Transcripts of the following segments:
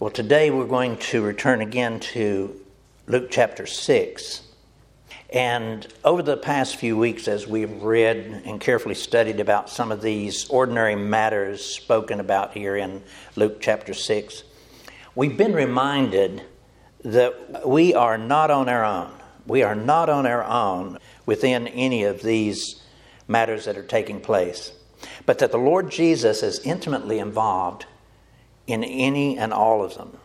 Well, today we're going to return again to Luke chapter 6. And over the past few weeks, as we've read and carefully studied about some of these ordinary matters spoken about here in Luke chapter 6, we've been reminded that we are not on our own. We are not on our own within any of these matters that are taking place, but that the Lord Jesus is intimately involved in any and all of them,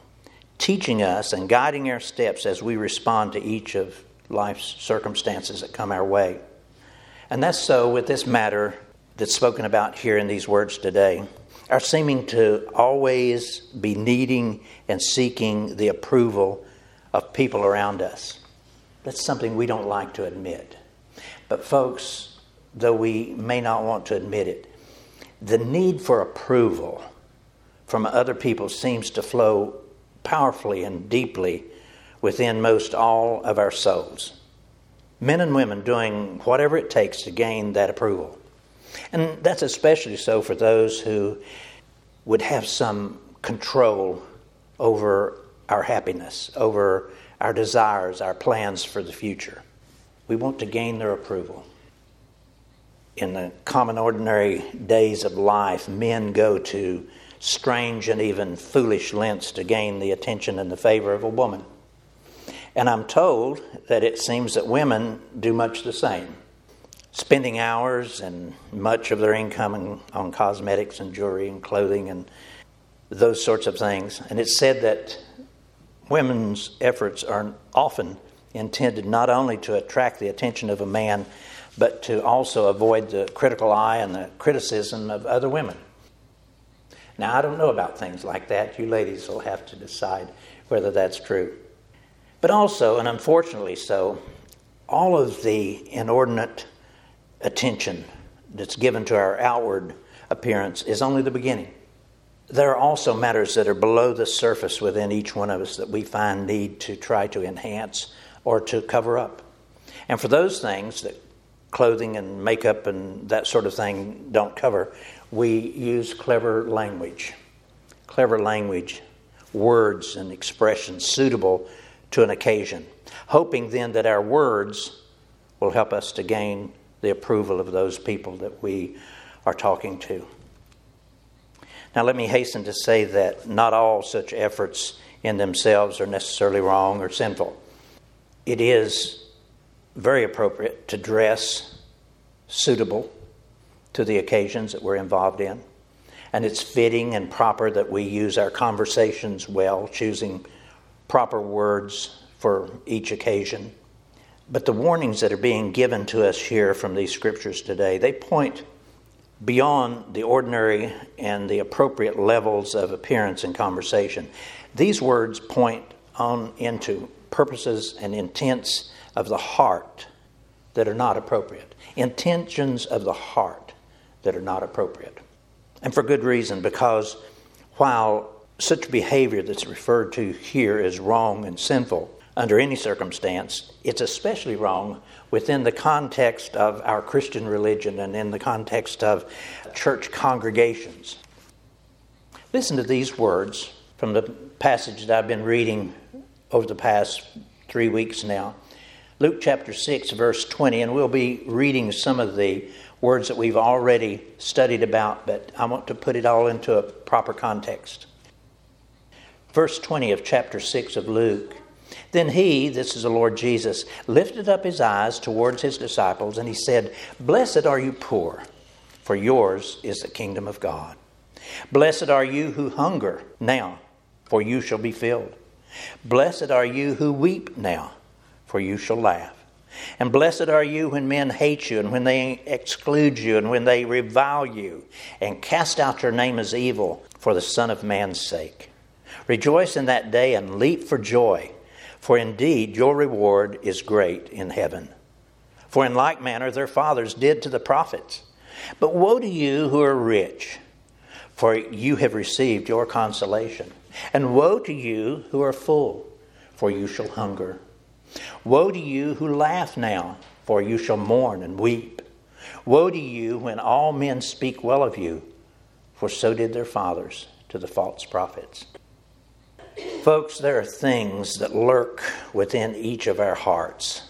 teaching us and guiding our steps as we respond to each of life's circumstances that come our way. And that's so with this matter that's spoken about here in these words today. Our seeming to always be needing and seeking the approval of people around us. That's something we don't like to admit. But, folks, though we may not want to admit it, the need for approval from other people seems to flow powerfully and deeply within most all of our souls. Men and women doing whatever it takes to gain that approval. And that's especially so for those who would have some control over our happiness, over our desires, our plans for the future. We want to gain their approval. In the common, ordinary days of life, men go to strange and even foolish lengths to gain the attention and the favor of a woman. And I'm told that it seems that women do much the same, spending hours and much of their income on cosmetics and jewelry and clothing and those sorts of things. And it's said that women's efforts are often intended not only to attract the attention of a man, but to also avoid the critical eye and the criticism of other women. Now, I don't know about things like that. You ladies will have to decide whether that's true. But also, and unfortunately so, all of the inordinate attention that's given to our outward appearance is only the beginning. There are also matters that are below the surface within each one of us that we find need to try to enhance or to cover up. And for those things that clothing and makeup and that sort of thing don't cover, we use clever language, clever language, words and expressions suitable to an occasion, hoping then that our words will help us to gain the approval of those people that we are talking to. Now, let me hasten to say that not all such efforts in themselves are necessarily wrong or sinful. It is very appropriate to dress suitable to the occasions that we're involved in. And it's fitting and proper that we use our conversations well, choosing proper words for each occasion. But the warnings that are being given to us here from these scriptures today, they point beyond the ordinary and the appropriate levels of appearance and conversation. These words point on into purposes and intents of the heart that are not appropriate. Intentions of the heart that are not appropriate. And for good reason, because while such behavior that's referred to here is wrong and sinful under any circumstance, it's especially wrong within the context of our Christian religion and in the context of church congregations. Listen to these words from the passage that I've been reading over the past three weeks now. Luke chapter 6, verse 20, and we'll be reading some of the words that we've already studied about, but I want to put it all into a proper context. Verse 20 of chapter 6 of Luke. Then he, this is the Lord Jesus, lifted up his eyes towards his disciples and he said, Blessed are you poor, for yours is the kingdom of God. Blessed are you who hunger now, for you shall be filled. Blessed are you who weep now, for you shall laugh. And blessed are you when men hate you, and when they exclude you, and when they revile you, and cast out your name as evil for the Son of Man's sake. Rejoice in that day and leap for joy, for indeed your reward is great in heaven. For in like manner their fathers did to the prophets. But woe to you who are rich, for you have received your consolation. And woe to you who are full, for you shall hunger. Woe to you who laugh now, for you shall mourn and weep. Woe to you when all men speak well of you, for so did their fathers to the false prophets. Folks, there are things that lurk within each of our hearts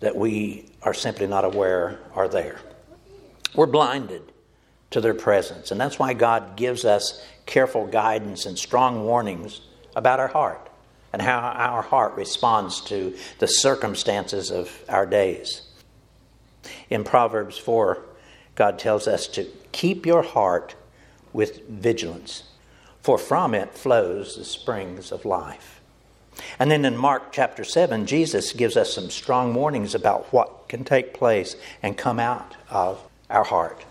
that we are simply not aware are there. We're blinded to their presence, and that's why God gives us careful guidance and strong warnings about our heart and how our heart responds to the circumstances of our days. In Proverbs 4, God tells us to keep your heart with vigilance, for from it flows the springs of life. And then in Mark chapter 7, Jesus gives us some strong warnings about what can take place and come out of our heart.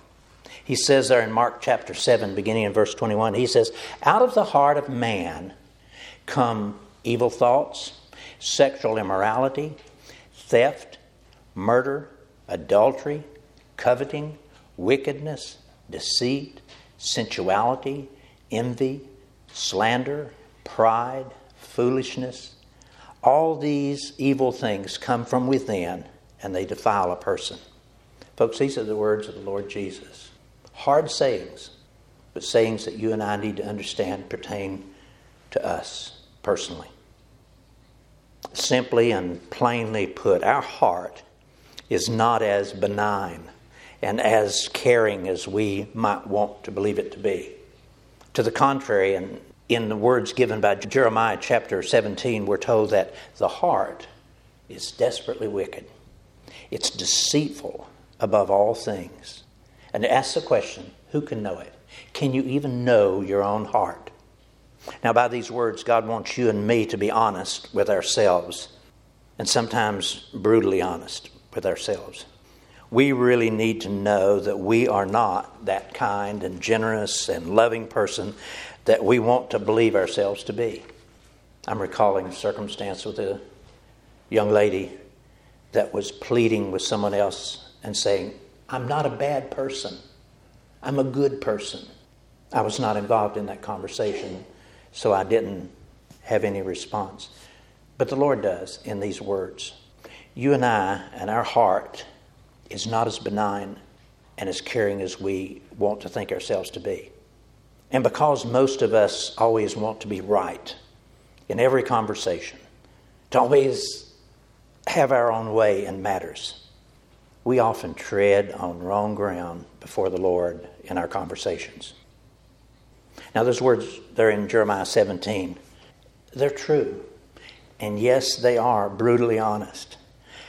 He says there in Mark chapter 7, beginning in verse 21, he says, Out of the heart of man come evil thoughts, sexual immorality, theft, murder, adultery, coveting, wickedness, deceit, sensuality, envy, slander, pride, foolishness. All these evil things come from within and they defile a person. Folks, these are the words of the Lord Jesus. Hard sayings, but sayings that you and I need to understand pertain to us personally. Simply and plainly put, our heart is not as benign and as caring as we might want to believe it to be. To the contrary, and in the words given by Jeremiah chapter 17, we're told that the heart is desperately wicked. It's deceitful above all things. And ask the question who can know it? Can you even know your own heart? Now, by these words, God wants you and me to be honest with ourselves, and sometimes brutally honest with ourselves. We really need to know that we are not that kind and generous and loving person that we want to believe ourselves to be. I'm recalling a circumstance with a young lady that was pleading with someone else and saying, I'm not a bad person. I'm a good person. I was not involved in that conversation so I didn't have any response. But the Lord does in these words. You and I and our heart is not as benign and as caring as we want to think ourselves to be. And because most of us always want to be right in every conversation, to always have our own way in matters, we often tread on wrong ground before the Lord in our conversations. Now, those words, they're in Jeremiah 17. They're true. And yes, they are brutally honest.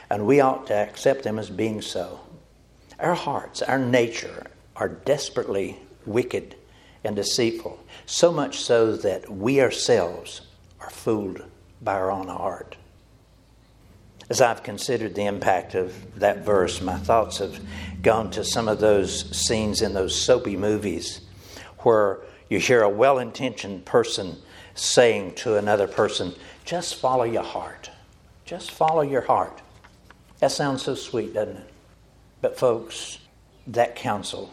And we ought to accept them as being so. Our hearts, our nature, are desperately wicked and deceitful, so much so that we ourselves are fooled by our own heart. As I've considered the impact of that verse, my thoughts have gone to some of those scenes in those soapy movies where you hear a well intentioned person saying to another person, just follow your heart. Just follow your heart. That sounds so sweet, doesn't it? But, folks, that counsel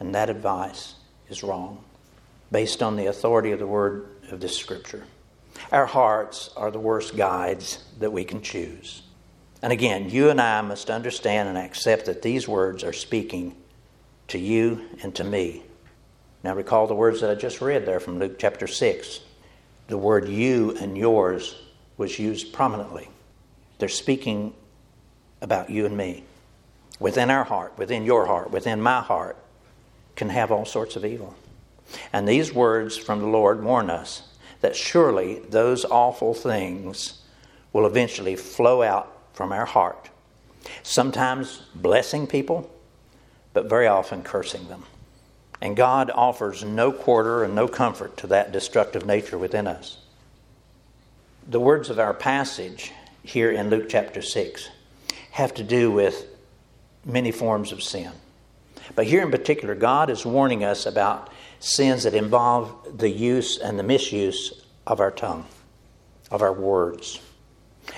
and that advice is wrong based on the authority of the word of this scripture. Our hearts are the worst guides that we can choose. And again, you and I must understand and accept that these words are speaking to you and to me now, recall the words that I just read there from Luke chapter 6. The word you and yours was used prominently. They're speaking about you and me. Within our heart, within your heart, within my heart, can have all sorts of evil. And these words from the Lord warn us that surely those awful things will eventually flow out from our heart. Sometimes blessing people, but very often cursing them. And God offers no quarter and no comfort to that destructive nature within us. The words of our passage here in Luke chapter 6 have to do with many forms of sin. But here in particular, God is warning us about sins that involve the use and the misuse of our tongue, of our words.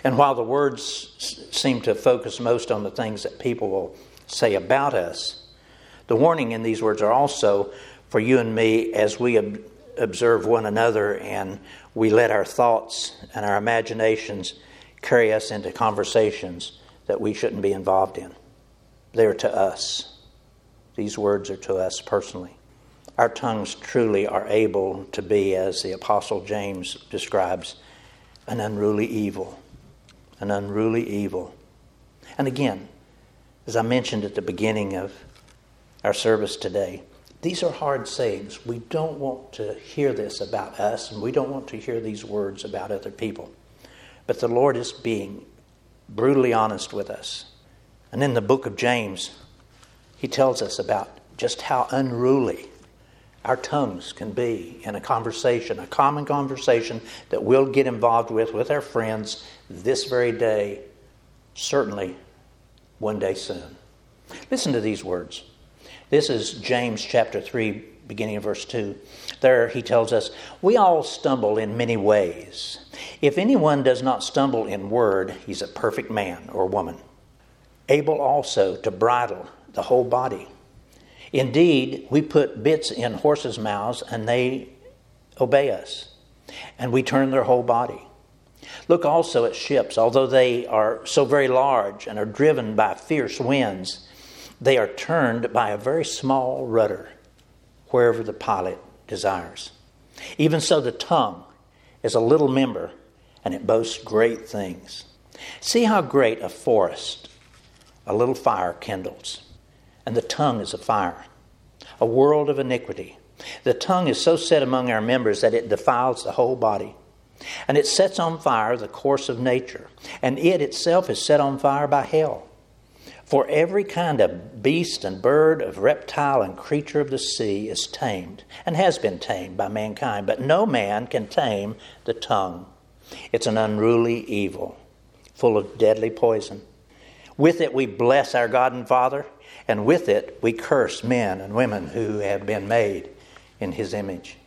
And while the words seem to focus most on the things that people will say about us, the warning in these words are also for you and me as we ob- observe one another and we let our thoughts and our imaginations carry us into conversations that we shouldn't be involved in. They're to us. These words are to us personally. our tongues truly are able to be, as the Apostle James describes, an unruly evil. An unruly evil. And again, as I mentioned at the beginning of our service today, these are hard sayings. We don't want to hear this about us, and we don't want to hear these words about other people. But the Lord is being brutally honest with us. And in the book of James, he tells us about just how unruly our tongues can be in a conversation, a common conversation that we'll get involved with with our friends this very day, certainly one day soon. Listen to these words. This is James chapter 3, beginning of verse 2. There he tells us, We all stumble in many ways. If anyone does not stumble in word, he's a perfect man or woman, able also to bridle the whole body. Indeed, we put bits in horses' mouths and they obey us, and we turn their whole body. Look also at ships, although they are so very large and are driven by fierce winds, they are turned by a very small rudder wherever the pilot desires. Even so, the tongue is a little member and it boasts great things. See how great a forest a little fire kindles and the tongue is a fire, a world of iniquity. The tongue is so set among our members that it defiles the whole body. And it sets on fire the course of nature, and it itself is set on fire by hell. For every kind of beast and bird, of reptile and creature of the sea is tamed, and has been tamed by mankind, but no man can tame the tongue. It's an unruly evil, full of deadly poison. With it we bless our God and Father and with it we curse men and women who have been made in his image.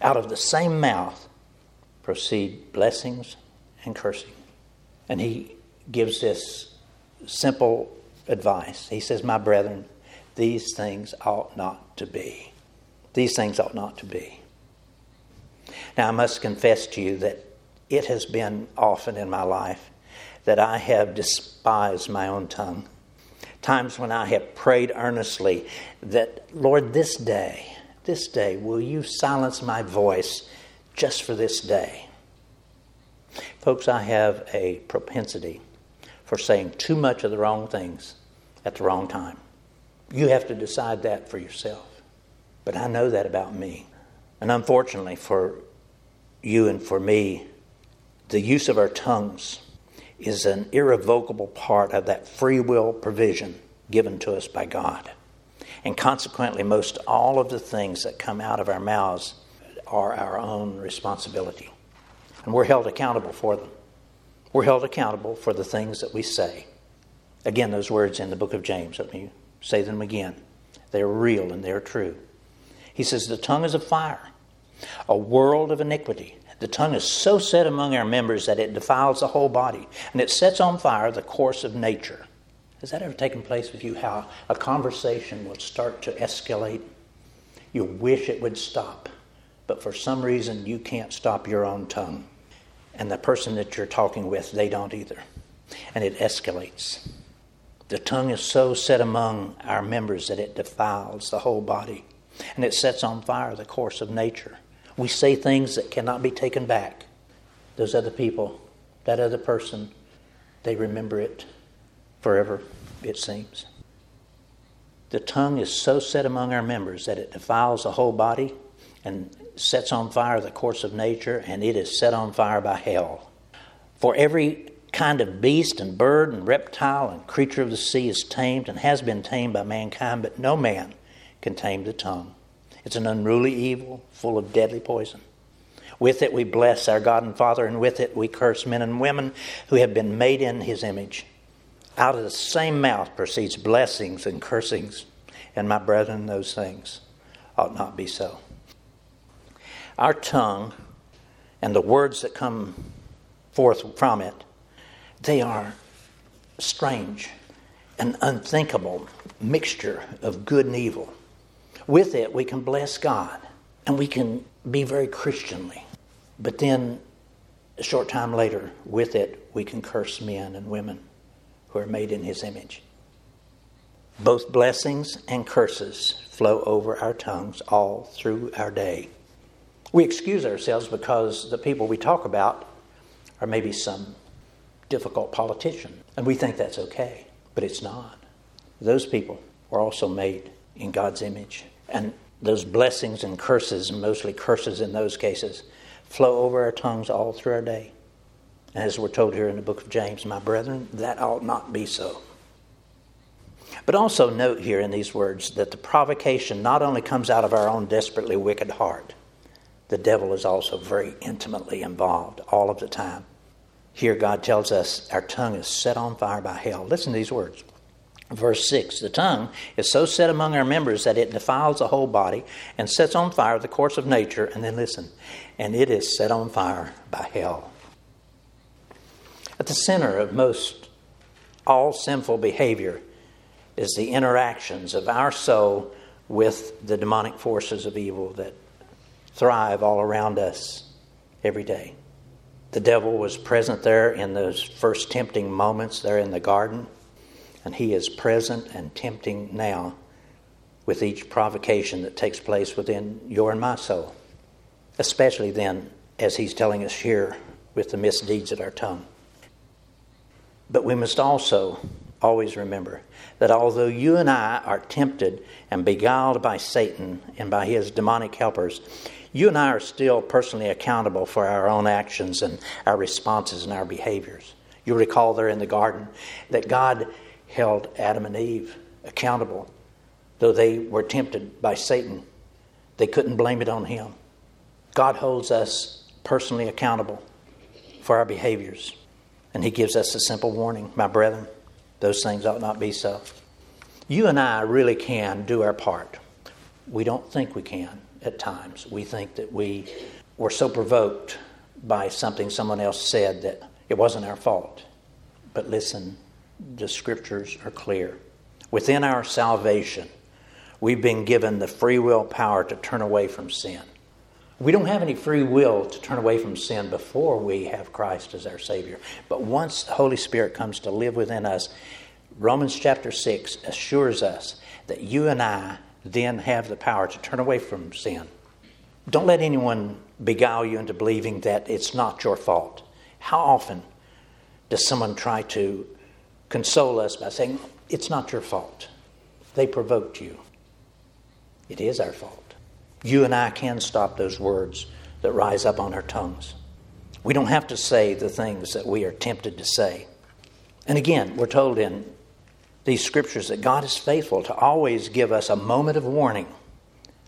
Out of the same mouth proceed blessings and cursing. And he gives this simple advice. He says, My brethren, these things ought not to be. These things ought not to be. Now, I must confess to you that it has been often in my life that I have despised my own tongue times when I have prayed earnestly that, Lord, this day, this day, will you silence my voice just for this day? Folks, I have a propensity for saying too much of the wrong things at the wrong time. You have to decide that for yourself. But I know that about me. And unfortunately for you and for me, the use of our tongues is an irrevocable part of that free will provision given to us by God. And consequently, most all of the things that come out of our mouths are our own responsibility. And we're held accountable for them. We're held accountable for the things that we say. Again, those words in the book of James, let me say them again. They're real and they're true. He says, The tongue is a fire, a world of iniquity. The tongue is so set among our members that it defiles the whole body, and it sets on fire the course of nature. Has that ever taken place with you? How a conversation would start to escalate? You wish it would stop, but for some reason you can't stop your own tongue. And the person that you're talking with, they don't either. And it escalates. The tongue is so set among our members that it defiles the whole body, and it sets on fire the course of nature. We say things that cannot be taken back. Those other people, that other person, they remember it forever, it seems. The tongue is so set among our members that it defiles the whole body and sets on fire the course of nature, and it is set on fire by hell. For every kind of beast and bird and reptile and creature of the sea is tamed and has been tamed by mankind, but no man can tame the tongue. It's an unruly evil full of deadly poison. With it we bless our God and Father, and with it we curse men and women who have been made in his image. Out of the same mouth proceeds blessings and cursings, and my brethren, those things ought not be so. Our tongue and the words that come forth from it, they are strange, an unthinkable mixture of good and evil. With it, we can bless God and we can be very Christianly. But then, a short time later, with it, we can curse men and women who are made in His image. Both blessings and curses flow over our tongues all through our day. We excuse ourselves because the people we talk about are maybe some difficult politician, and we think that's okay, but it's not. Those people were also made in God's image, and those blessings and curses, mostly curses in those cases, flow over our tongues all through our day. As we're told here in the book of James, my brethren, that ought not be so. But also note here in these words that the provocation not only comes out of our own desperately wicked heart, the devil is also very intimately involved all of the time. Here, God tells us our tongue is set on fire by hell. Listen to these words. Verse 6 The tongue is so set among our members that it defiles the whole body and sets on fire the course of nature. And then listen, and it is set on fire by hell. At the center of most all sinful behavior is the interactions of our soul with the demonic forces of evil that thrive all around us every day. The devil was present there in those first tempting moments there in the garden, and he is present and tempting now with each provocation that takes place within your and my soul, especially then as he's telling us here with the misdeeds of our tongue. But we must also always remember that although you and I are tempted and beguiled by Satan and by his demonic helpers, you and I are still personally accountable for our own actions and our responses and our behaviors. You recall there in the garden that God held Adam and Eve accountable. Though they were tempted by Satan, they couldn't blame it on him. God holds us personally accountable for our behaviors. And he gives us a simple warning, my brethren, those things ought not be so. You and I really can do our part. We don't think we can at times. We think that we were so provoked by something someone else said that it wasn't our fault. But listen, the scriptures are clear. Within our salvation, we've been given the free will power to turn away from sin. We don't have any free will to turn away from sin before we have Christ as our Savior. But once the Holy Spirit comes to live within us, Romans chapter 6 assures us that you and I then have the power to turn away from sin. Don't let anyone beguile you into believing that it's not your fault. How often does someone try to console us by saying, It's not your fault? They provoked you. It is our fault. You and I can stop those words that rise up on our tongues. We don't have to say the things that we are tempted to say. And again, we're told in these scriptures that God is faithful to always give us a moment of warning,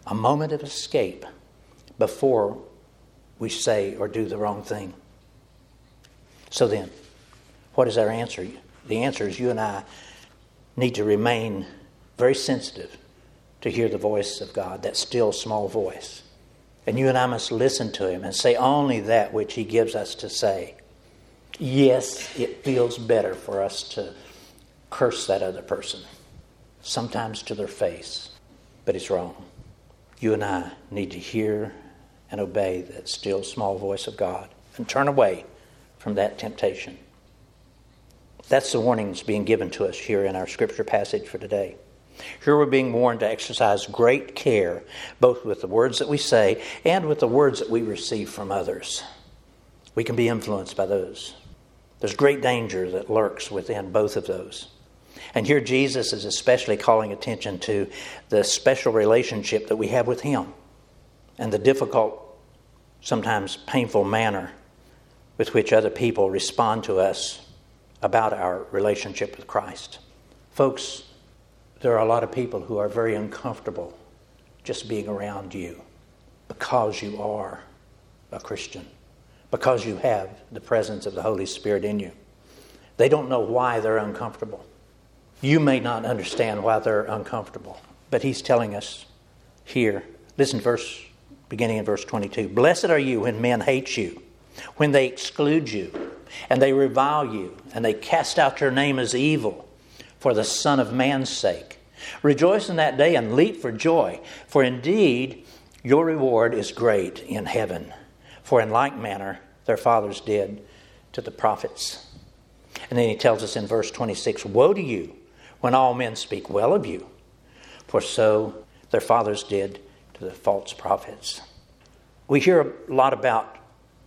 a moment of escape before we say or do the wrong thing. So then, what is our answer? The answer is you and I need to remain very sensitive to hear the voice of God, that still small voice. And you and I must listen to him and say only that which he gives us to say. Yes, it feels better for us to curse that other person, sometimes to their face, but it's wrong. You and I need to hear and obey that still small voice of God and turn away from that temptation. That's the warnings being given to us here in our scripture passage for today. Here we're being warned to exercise great care, both with the words that we say and with the words that we receive from others. We can be influenced by those. There's great danger that lurks within both of those. And here Jesus is especially calling attention to the special relationship that we have with Him and the difficult, sometimes painful manner with which other people respond to us about our relationship with Christ. Folks, there are a lot of people who are very uncomfortable just being around you because you are a Christian, because you have the presence of the Holy Spirit in you. They don't know why they're uncomfortable. You may not understand why they're uncomfortable, but He's telling us here. Listen, to verse beginning in verse 22. Blessed are you when men hate you, when they exclude you, and they revile you, and they cast out your name as evil for the Son of Man's sake. Rejoice in that day and leap for joy, for indeed your reward is great in heaven. For in like manner their fathers did to the prophets. And then he tells us in verse 26 Woe to you when all men speak well of you, for so their fathers did to the false prophets. We hear a lot about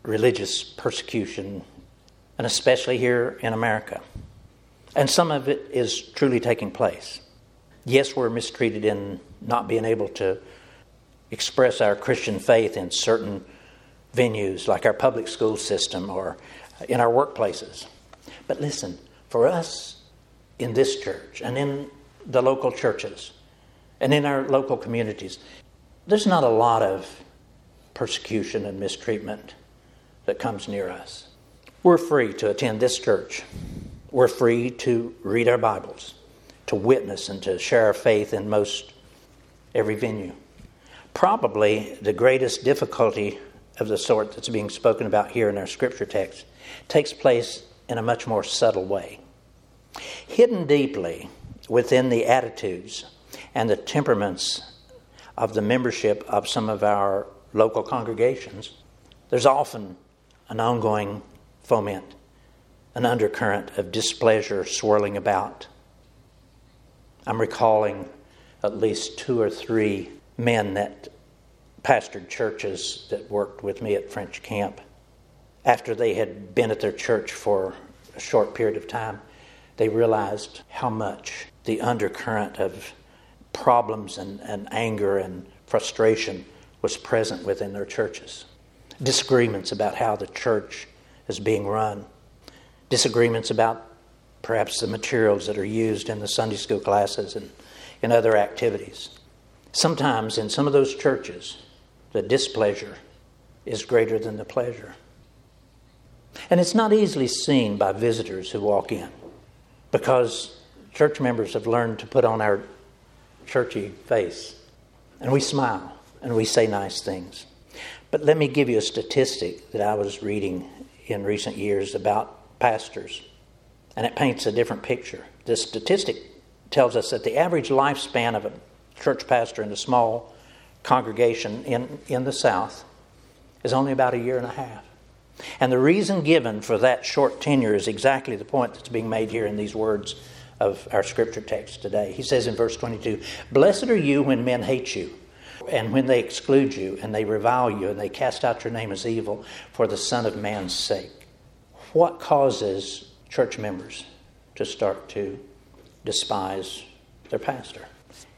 religious persecution, and especially here in America. And some of it is truly taking place. Yes, we're mistreated in not being able to express our Christian faith in certain venues like our public school system or in our workplaces. But listen, for us in this church and in the local churches and in our local communities, there's not a lot of persecution and mistreatment that comes near us. We're free to attend this church. We're free to read our Bibles, to witness, and to share our faith in most every venue. Probably the greatest difficulty of the sort that's being spoken about here in our scripture text takes place in a much more subtle way. Hidden deeply within the attitudes and the temperaments of the membership of some of our local congregations, there's often an ongoing foment, an undercurrent of displeasure swirling about. I'm recalling at least two or three men that pastored churches that worked with me at French Camp. After they had been at their church for a short period of time, they realized how much the undercurrent of problems and, and anger and frustration was present within their churches. Disagreements about how the church is being run, disagreements about perhaps the materials that are used in the Sunday school classes and in other activities. Sometimes in some of those churches, the displeasure is greater than the pleasure. And it's not easily seen by visitors who walk in because church members have learned to put on our churchy face and we smile and we say nice things. But let me give you a statistic that I was reading in recent years about pastors, and it paints a different picture. This statistic tells us that the average lifespan of a church pastor in a small congregation in, in the South is only about a year and a half. And the reason given for that short tenure is exactly the point that's being made here in these words of our scripture text today. He says in verse 22 Blessed are you when men hate you, and when they exclude you, and they revile you, and they cast out your name as evil for the Son of Man's sake. What causes church members to start to despise their pastor?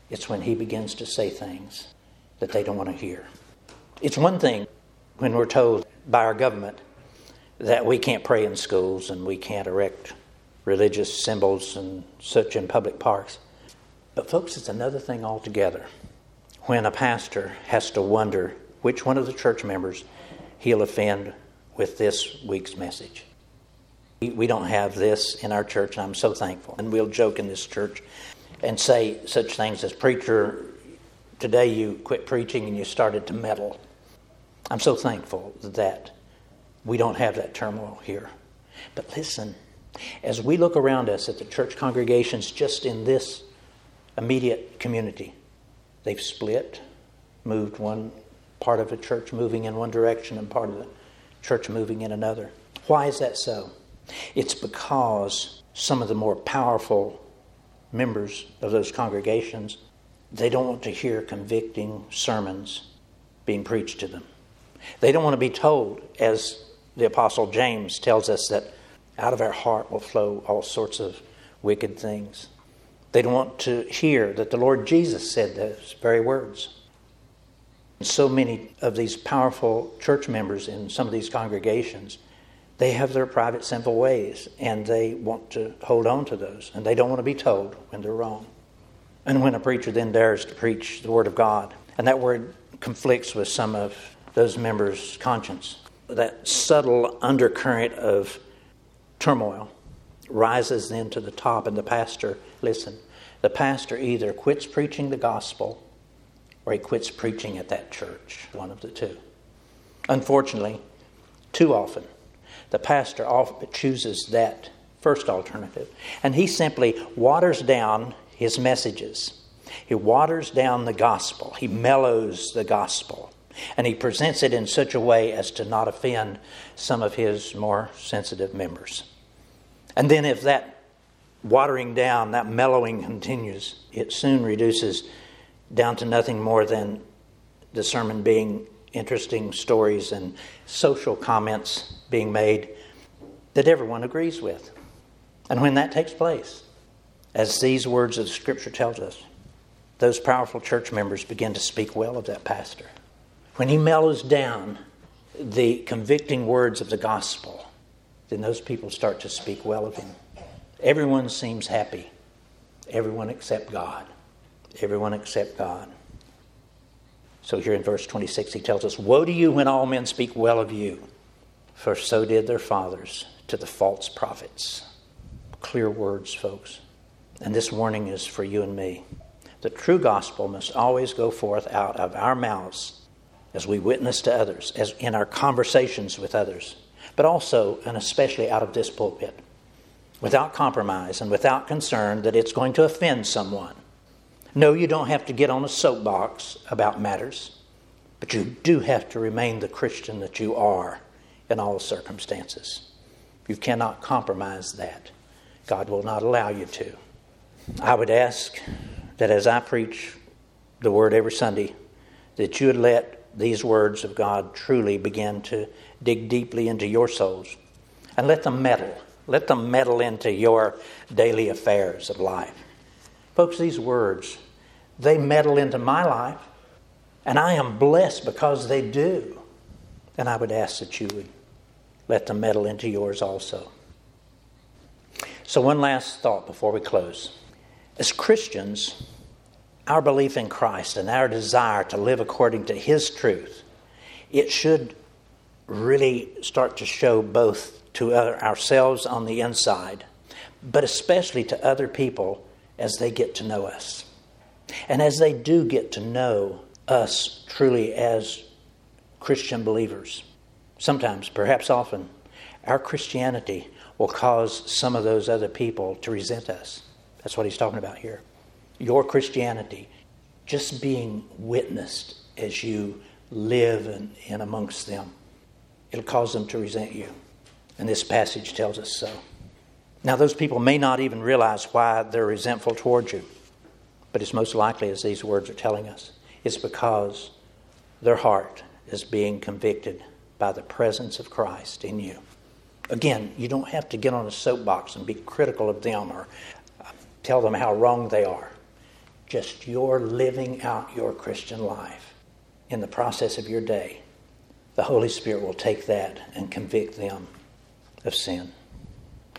It's when he begins to say things that they don't want to hear. It's one thing when we're told by our government that we can't pray in schools and we can't erect religious symbols and such in public parks. But, folks, it's another thing altogether when a pastor has to wonder which one of the church members he'll offend with this week's message. We don't have this in our church, and I'm so thankful. And we'll joke in this church and say such things as, Preacher, today you quit preaching and you started to meddle. I'm so thankful that we don't have that turmoil here. But listen, as we look around us at the church congregations just in this immediate community, they've split, moved one part of the church moving in one direction and part of the church moving in another. Why is that so? It's because some of the more powerful members of those congregations, they don't want to hear convicting sermons being preached to them. They don't want to be told, as the Apostle James tells us, that out of our heart will flow all sorts of wicked things. They don't want to hear that the Lord Jesus said those very words. So many of these powerful church members in some of these congregations they have their private sinful ways and they want to hold on to those and they don't want to be told when they're wrong. And when a preacher then dares to preach the Word of God, and that word conflicts with some of those members' conscience, that subtle undercurrent of turmoil rises then to the top, and the pastor, listen, the pastor either quits preaching the gospel or he quits preaching at that church, one of the two. Unfortunately, too often, the pastor chooses that first alternative. And he simply waters down his messages. He waters down the gospel. He mellows the gospel. And he presents it in such a way as to not offend some of his more sensitive members. And then, if that watering down, that mellowing continues. It soon reduces down to nothing more than the sermon being interesting stories and social comments being made that everyone agrees with. And when that takes place, as these words of scripture tells us, those powerful church members begin to speak well of that pastor. When he mellows down the convicting words of the gospel, then those people start to speak well of him. Everyone seems happy. Everyone except God. Everyone except God. So here in verse 26, he tells us Woe to you when all men speak well of you, for so did their fathers to the false prophets. Clear words, folks. And this warning is for you and me. The true gospel must always go forth out of our mouths as we witness to others, as in our conversations with others, but also and especially out of this pulpit, without compromise and without concern that it's going to offend someone. No, you don't have to get on a soapbox about matters, but you do have to remain the Christian that you are in all circumstances. You cannot compromise that. God will not allow you to. I would ask that as I preach the word every Sunday, that you would let these words of God truly begin to dig deeply into your souls and let them meddle. Let them meddle into your daily affairs of life. Folks, these words, they meddle into my life, and I am blessed because they do. And I would ask that you would let them meddle into yours also. So, one last thought before we close. As Christians, our belief in Christ and our desire to live according to His truth, it should really start to show both to ourselves on the inside, but especially to other people as they get to know us. And as they do get to know us truly as Christian believers, sometimes, perhaps often, our Christianity will cause some of those other people to resent us. That's what he's talking about here. Your Christianity, just being witnessed as you live in, in amongst them, it'll cause them to resent you. And this passage tells us so. Now, those people may not even realize why they're resentful towards you, but it's most likely, as these words are telling us, it's because their heart is being convicted by the presence of Christ in you. Again, you don't have to get on a soapbox and be critical of them or tell them how wrong they are. Just your living out your Christian life in the process of your day, the Holy Spirit will take that and convict them of sin.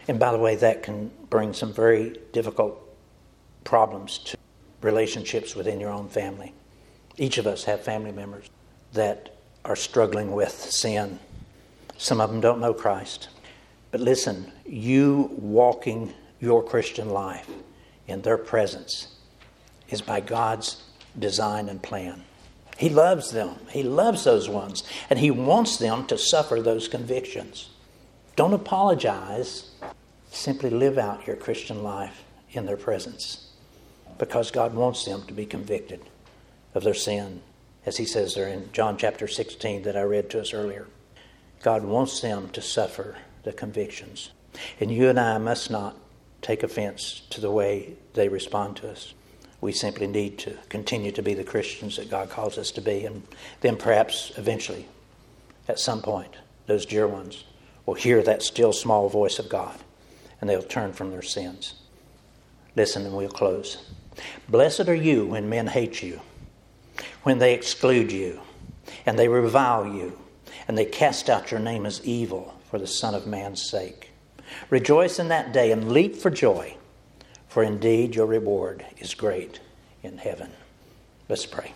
And by the way, that can bring some very difficult problems to relationships within your own family. Each of us have family members that are struggling with sin. Some of them don't know Christ. But listen, you walking your Christian life in their presence is by God's design and plan. He loves them. He loves those ones. And He wants them to suffer those convictions. Don't apologize. Simply live out your Christian life in their presence because God wants them to be convicted of their sin, as He says there in John chapter 16 that I read to us earlier. God wants them to suffer the convictions. And you and I must not take offense to the way they respond to us. We simply need to continue to be the Christians that God calls us to be, and then perhaps eventually, at some point, those dear ones will hear that still small voice of God and they'll turn from their sins. Listen, and we'll close. Blessed are you when men hate you, when they exclude you, and they revile you, and they cast out your name as evil for the Son of Man's sake. Rejoice in that day and leap for joy, for indeed your reward is great in heaven. Let's pray.